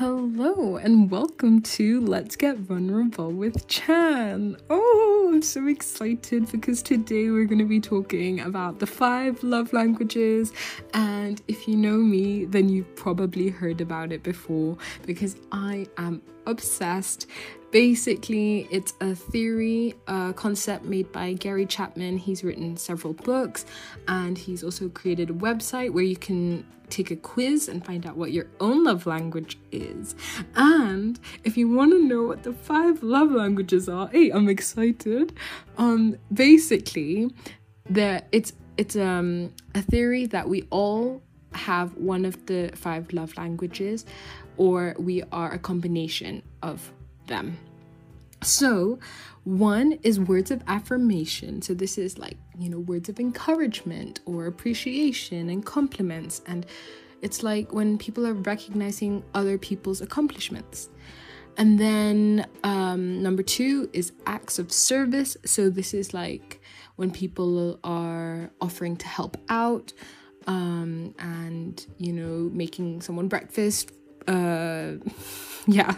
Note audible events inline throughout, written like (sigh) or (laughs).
Hello and welcome to Let's Get Vulnerable with Chan. Oh, I'm so excited because today we're going to be talking about the five love languages. And if you know me, then you've probably heard about it before because I am obsessed. Basically, it's a theory, a concept made by Gary Chapman. He's written several books and he's also created a website where you can take a quiz and find out what your own love language is. And if you want to know what the five love languages are, hey, I'm excited. Um, basically, there it's it's um a theory that we all have one of the five love languages, or we are a combination of them. So, one is words of affirmation. So, this is like, you know, words of encouragement or appreciation and compliments. And it's like when people are recognizing other people's accomplishments. And then um, number two is acts of service. So, this is like when people are offering to help out um, and, you know, making someone breakfast. Uh, (laughs) yeah.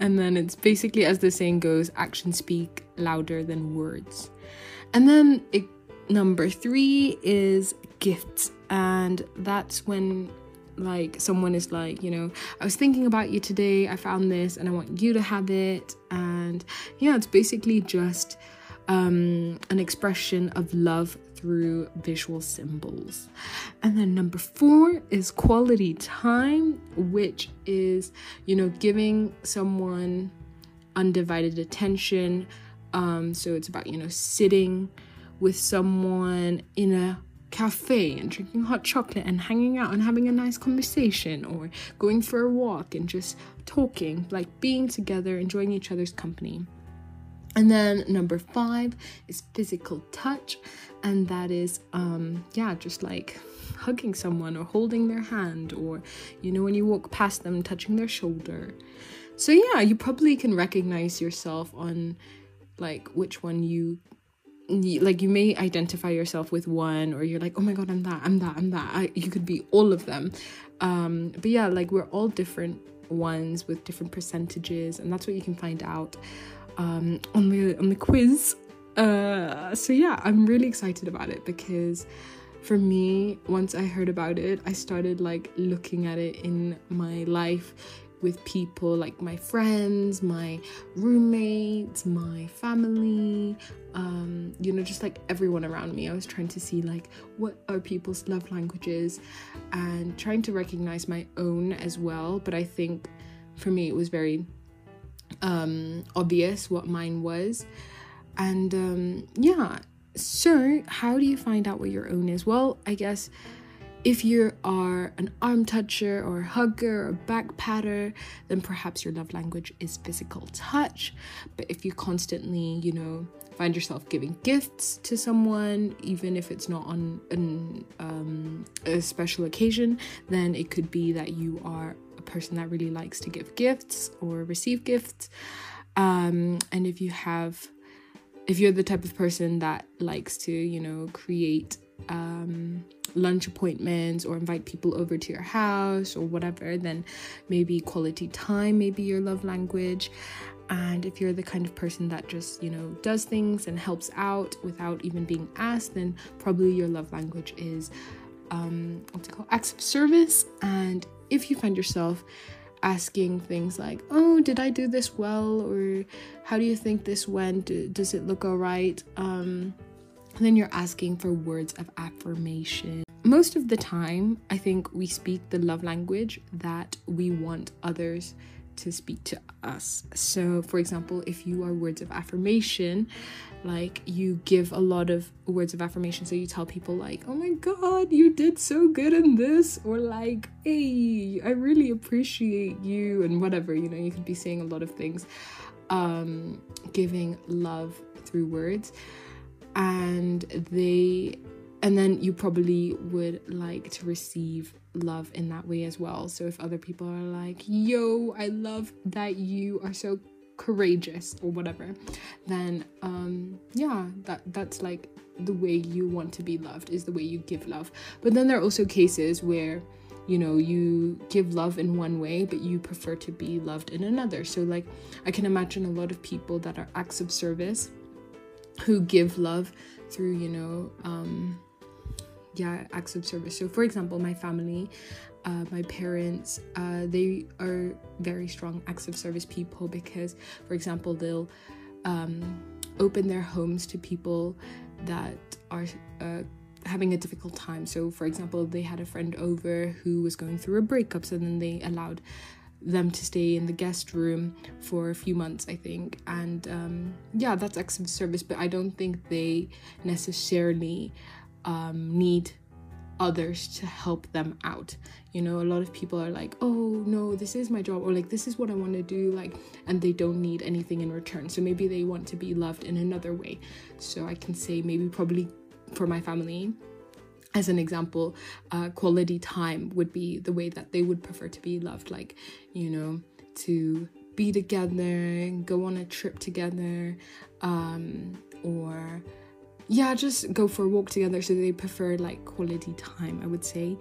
And then it's basically, as the saying goes, actions speak louder than words. And then it, number three is gifts. And that's when like someone is like you know i was thinking about you today i found this and i want you to have it and yeah it's basically just um, an expression of love through visual symbols. And then number four is quality time, which is, you know, giving someone undivided attention. Um, so it's about, you know, sitting with someone in a cafe and drinking hot chocolate and hanging out and having a nice conversation or going for a walk and just talking, like being together, enjoying each other's company. And then number five is physical touch, and that is, um, yeah, just like hugging someone or holding their hand, or you know, when you walk past them, touching their shoulder. So, yeah, you probably can recognize yourself on like which one you like you may identify yourself with one or you're like oh my god i'm that i'm that i'm that I, you could be all of them um but yeah like we're all different ones with different percentages and that's what you can find out um, on the on the quiz. Uh, so yeah, I'm really excited about it because for me, once I heard about it, I started like looking at it in my life with people like my friends, my roommates, my family, um, you know, just like everyone around me. I was trying to see like what are people's love languages and trying to recognize my own as well. But I think for me, it was very um, obvious what mine was. And um, yeah, so how do you find out what your own is? Well, I guess if you are an arm toucher or hugger or back patter, then perhaps your love language is physical touch. But if you constantly, you know, find yourself giving gifts to someone, even if it's not on an, um, a special occasion, then it could be that you are a person that really likes to give gifts or receive gifts. Um, and if you have, if you're the type of person that likes to, you know, create um, lunch appointments or invite people over to your house or whatever, then maybe quality time may be your love language. And if you're the kind of person that just, you know, does things and helps out without even being asked, then probably your love language is um, what's it called? Acts of service. And if you find yourself asking things like, "Oh, did I do this well?" or "How do you think this went? Does it look alright?" Um, then you're asking for words of affirmation. Most of the time, I think we speak the love language that we want others to speak to us. So, for example, if you are words of affirmation, like you give a lot of words of affirmation, so you tell people, like, oh my god, you did so good in this, or like, hey, I really appreciate you, and whatever, you know, you could be saying a lot of things, um, giving love through words, and they and then you probably would like to receive love in that way as well. So if other people are like, yo, I love that you are so courageous or whatever, then um yeah, that that's like the way you want to be loved is the way you give love. But then there are also cases where you know you give love in one way but you prefer to be loved in another so like i can imagine a lot of people that are acts of service who give love through you know um yeah acts of service. So for example my family uh, my parents uh, they are very strong acts of service people because for example they'll um, open their homes to people that are uh, having a difficult time. So for example they had a friend over who was going through a breakup so then they allowed them to stay in the guest room for a few months, I think. And um, yeah, that's acts of service, but I don't think they necessarily um, need others to help them out. You know, a lot of people are like, oh no, this is my job, or like, this is what I want to do, like, and they don't need anything in return. So maybe they want to be loved in another way. So I can say, maybe probably for my family, as an example, uh, quality time would be the way that they would prefer to be loved, like, you know, to be together, and go on a trip together, um, or yeah, just go for a walk together. So they prefer like quality time, I would say.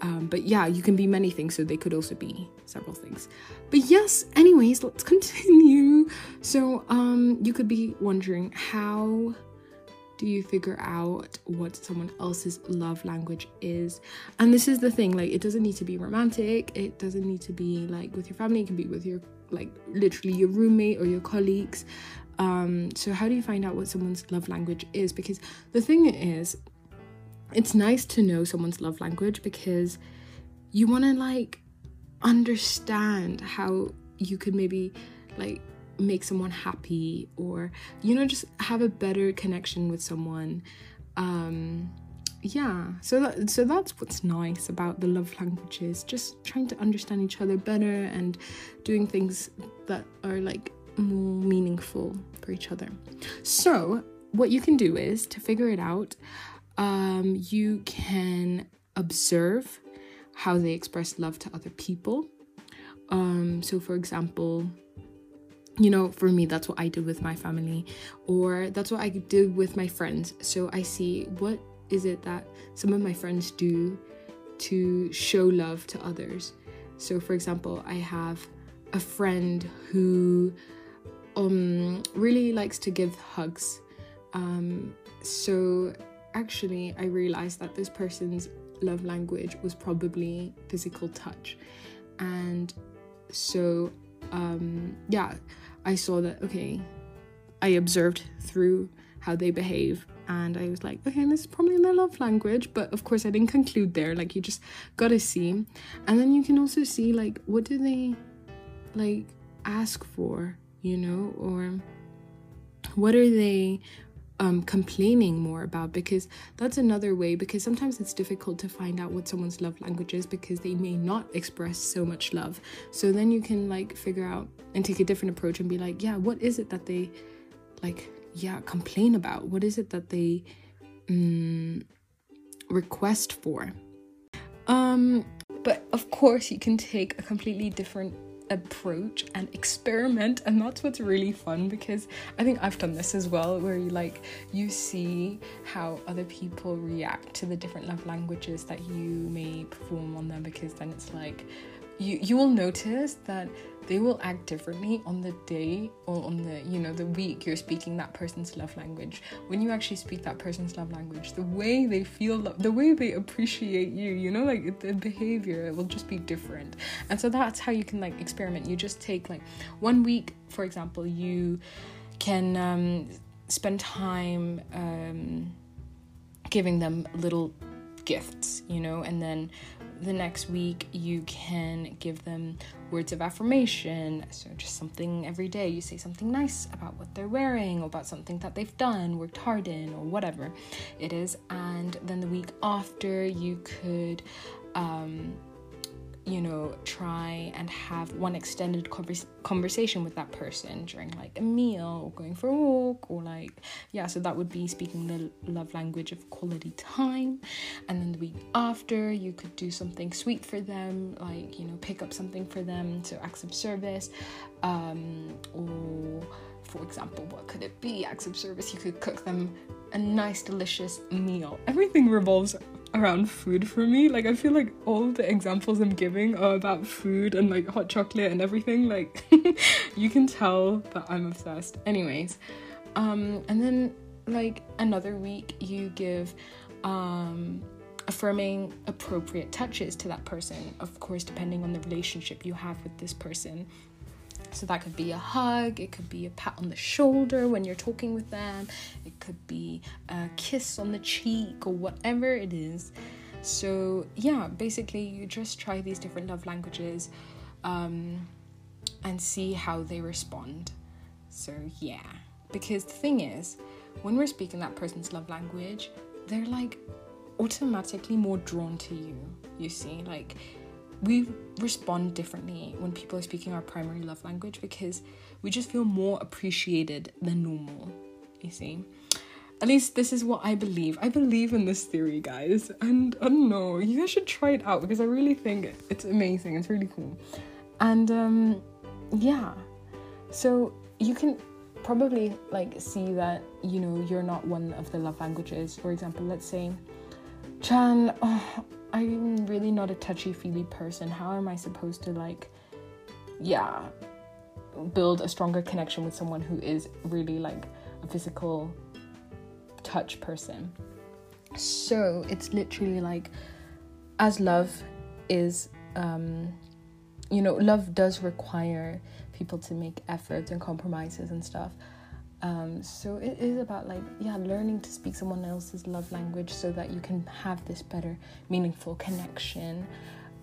Um, but yeah, you can be many things, so they could also be several things. But yes, anyways, let's (laughs) continue. So, um, you could be wondering how do you figure out what someone else's love language is? And this is the thing, like it doesn't need to be romantic, it doesn't need to be like with your family, it can be with your like literally your roommate or your colleagues. Um, so, how do you find out what someone's love language is? Because the thing is, it's nice to know someone's love language because you want to like understand how you could maybe like make someone happy or you know just have a better connection with someone um yeah so that so that's what's nice about the love languages just trying to understand each other better and doing things that are like more meaningful for each other. So, what you can do is to figure it out, um, you can observe how they express love to other people. Um, so, for example, you know, for me, that's what I did with my family, or that's what I did with my friends. So, I see what is it that some of my friends do to show love to others. So, for example, I have a friend who um, really likes to give hugs. Um, so actually, I realized that this person's love language was probably physical touch. And so, um, yeah, I saw that, okay, I observed through how they behave and I was like, okay, this is probably their love language, but of course I didn't conclude there. Like you just gotta see, and then you can also see like what do they like ask for you know, or what are they um, complaining more about because that's another way because sometimes it's difficult to find out what someone's love language is because they may not express so much love. So then you can like figure out and take a different approach and be like yeah what is it that they like yeah complain about? What is it that they um, request for? Um but of course you can take a completely different approach and experiment and that's what's really fun because i think i've done this as well where you like you see how other people react to the different love languages that you may perform on them because then it's like you you will notice that they will act differently on the day or on the you know the week you're speaking that person's love language. When you actually speak that person's love language the way they feel the way they appreciate you you know like the behavior will just be different. And so that's how you can like experiment. You just take like one week for example you can um, spend time um, giving them little gifts you know and then the next week you can give them words of affirmation. So just something every day you say something nice about what they're wearing or about something that they've done worked hard in or whatever it is. And then the week after you could um, you know, try and have one extended convers- conversation with that person during like a meal or going for a walk or like, yeah, so that would be speaking the love language of quality time. And then the week after, you could do something sweet for them, like, you know, pick up something for them, so acts of service, um, or for example, what could it be? Acts of service, you could cook them a nice, delicious meal. Everything revolves around food for me. Like I feel like all the examples I'm giving are about food and like hot chocolate and everything. Like (laughs) you can tell that I'm obsessed. Anyways, um and then like another week you give um affirming appropriate touches to that person, of course depending on the relationship you have with this person. So that could be a hug, it could be a pat on the shoulder when you're talking with them, it could be a kiss on the cheek or whatever it is. So, yeah, basically, you just try these different love languages um, and see how they respond. So, yeah, because the thing is, when we're speaking that person's love language, they're like automatically more drawn to you, you see, like we respond differently when people are speaking our primary love language because we just feel more appreciated than normal. You see? At least this is what I believe. I believe in this theory, guys. And I don't know, you guys should try it out because I really think it's amazing. It's really cool. And um yeah. So you can probably like see that, you know, you're not one of the love languages. For example, let's say Chan, oh, I'm really not a touchy feely person. How am I supposed to like, yeah, build a stronger connection with someone who is really like a physical touch person? So it's literally like, as love is, um, you know, love does require people to make efforts and compromises and stuff. Um, so it is about like yeah learning to speak someone else's love language so that you can have this better meaningful connection.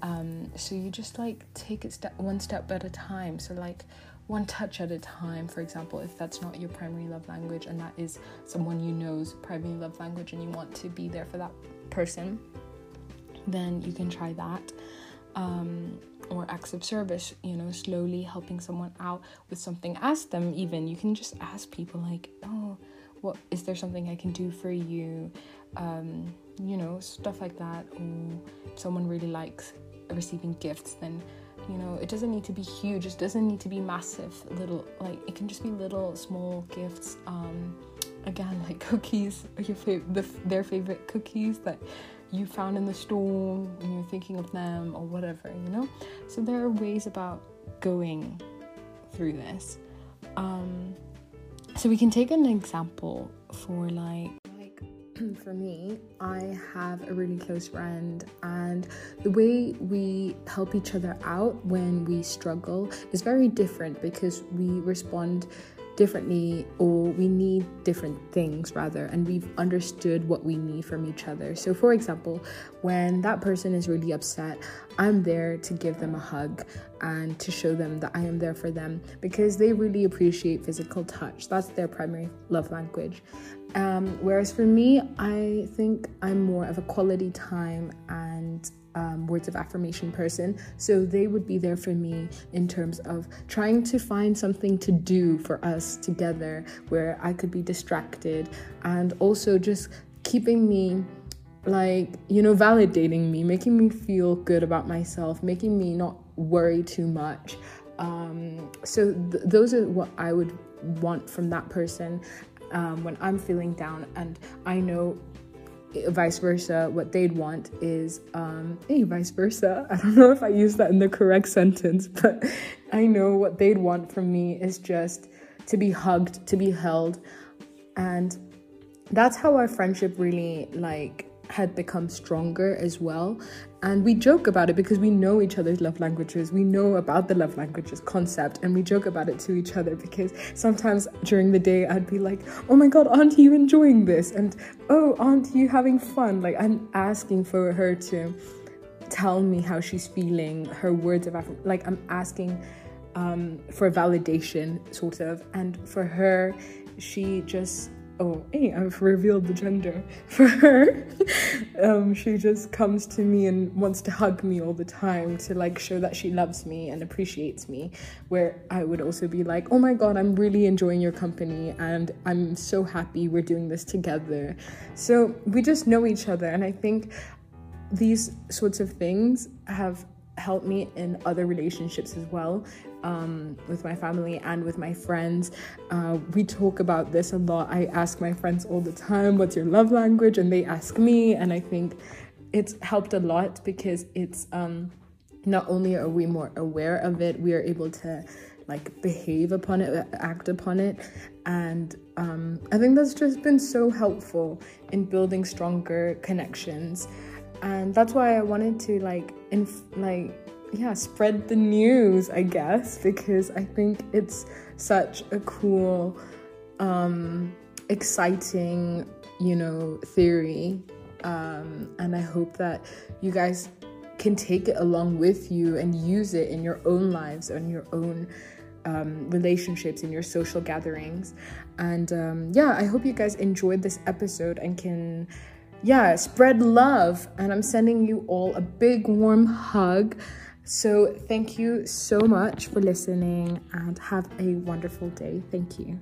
Um, so you just like take it step one step at a time. So like one touch at a time for example if that's not your primary love language and that is someone you know's primary love language and you want to be there for that person then you can try that. Um, or acts of service, you know, slowly helping someone out with something. Ask them, even. You can just ask people, like, oh, what is there something I can do for you? Um, you know, stuff like that. Or someone really likes receiving gifts, then you know it doesn't need to be huge it doesn't need to be massive little like it can just be little small gifts um again like cookies your the, their favorite cookies that you found in the store and you're thinking of them or whatever, you know? So there are ways about going through this. Um, so we can take an example for like like (clears throat) for me, I have a really close friend and the way we help each other out when we struggle is very different because we respond differently or we need different things rather and we've understood what we need from each other. So for example when that person is really upset i'm there to give them a hug and to show them that i am there for them because they really appreciate physical touch. That's their primary love language. Um, whereas for me i think i'm more of a quality time and um, words of affirmation person. So they would be there for me in terms of trying to find something to do for us together where I could be distracted and also just keeping me like you know validating me making me feel good about myself making me not worry too much um, so th- those are what i would want from that person um, when i'm feeling down and i know vice versa, what they'd want is, um, hey, vice versa. (laughs) I don't know if I use that in the correct sentence, (laughs) but I know what they'd want from me is just to be hugged, to be held. And that's how our friendship really like had become stronger as well. And we joke about it because we know each other's love languages. We know about the love languages concept and we joke about it to each other because sometimes during the day I'd be like, oh my god, aren't you enjoying this? And oh, aren't you having fun? Like I'm asking for her to tell me how she's feeling, her words of affirmation. Like I'm asking um, for validation, sort of. And for her, she just oh hey i've revealed the gender (laughs) for her. Um, she just comes to me and wants to hug me all the time to like show that she loves me and appreciates me where i would also be like oh my god i'm really enjoying your company and i'm so happy we're doing this together. So we just know each other and i think these sorts of things have helped me in other relationships as well um, with my family and with my friends. Uh, we talk about this a lot. I ask my friends all the time, What's your love language? And they ask me. And I think it's helped a lot because it's um not only are we more aware of it, we are able to like behave upon it, act upon it. And um, I think that's just been so helpful in building stronger connections. And that's why I wanted to like, inf- like, yeah, spread the news, I guess, because I think it's such a cool, um, exciting, you know, theory. Um, and I hope that you guys can take it along with you and use it in your own lives and your own um, relationships in your social gatherings. And um, yeah, I hope you guys enjoyed this episode and can, yeah, spread love. And I'm sending you all a big warm hug. So thank you so much for listening and have a wonderful day. Thank you.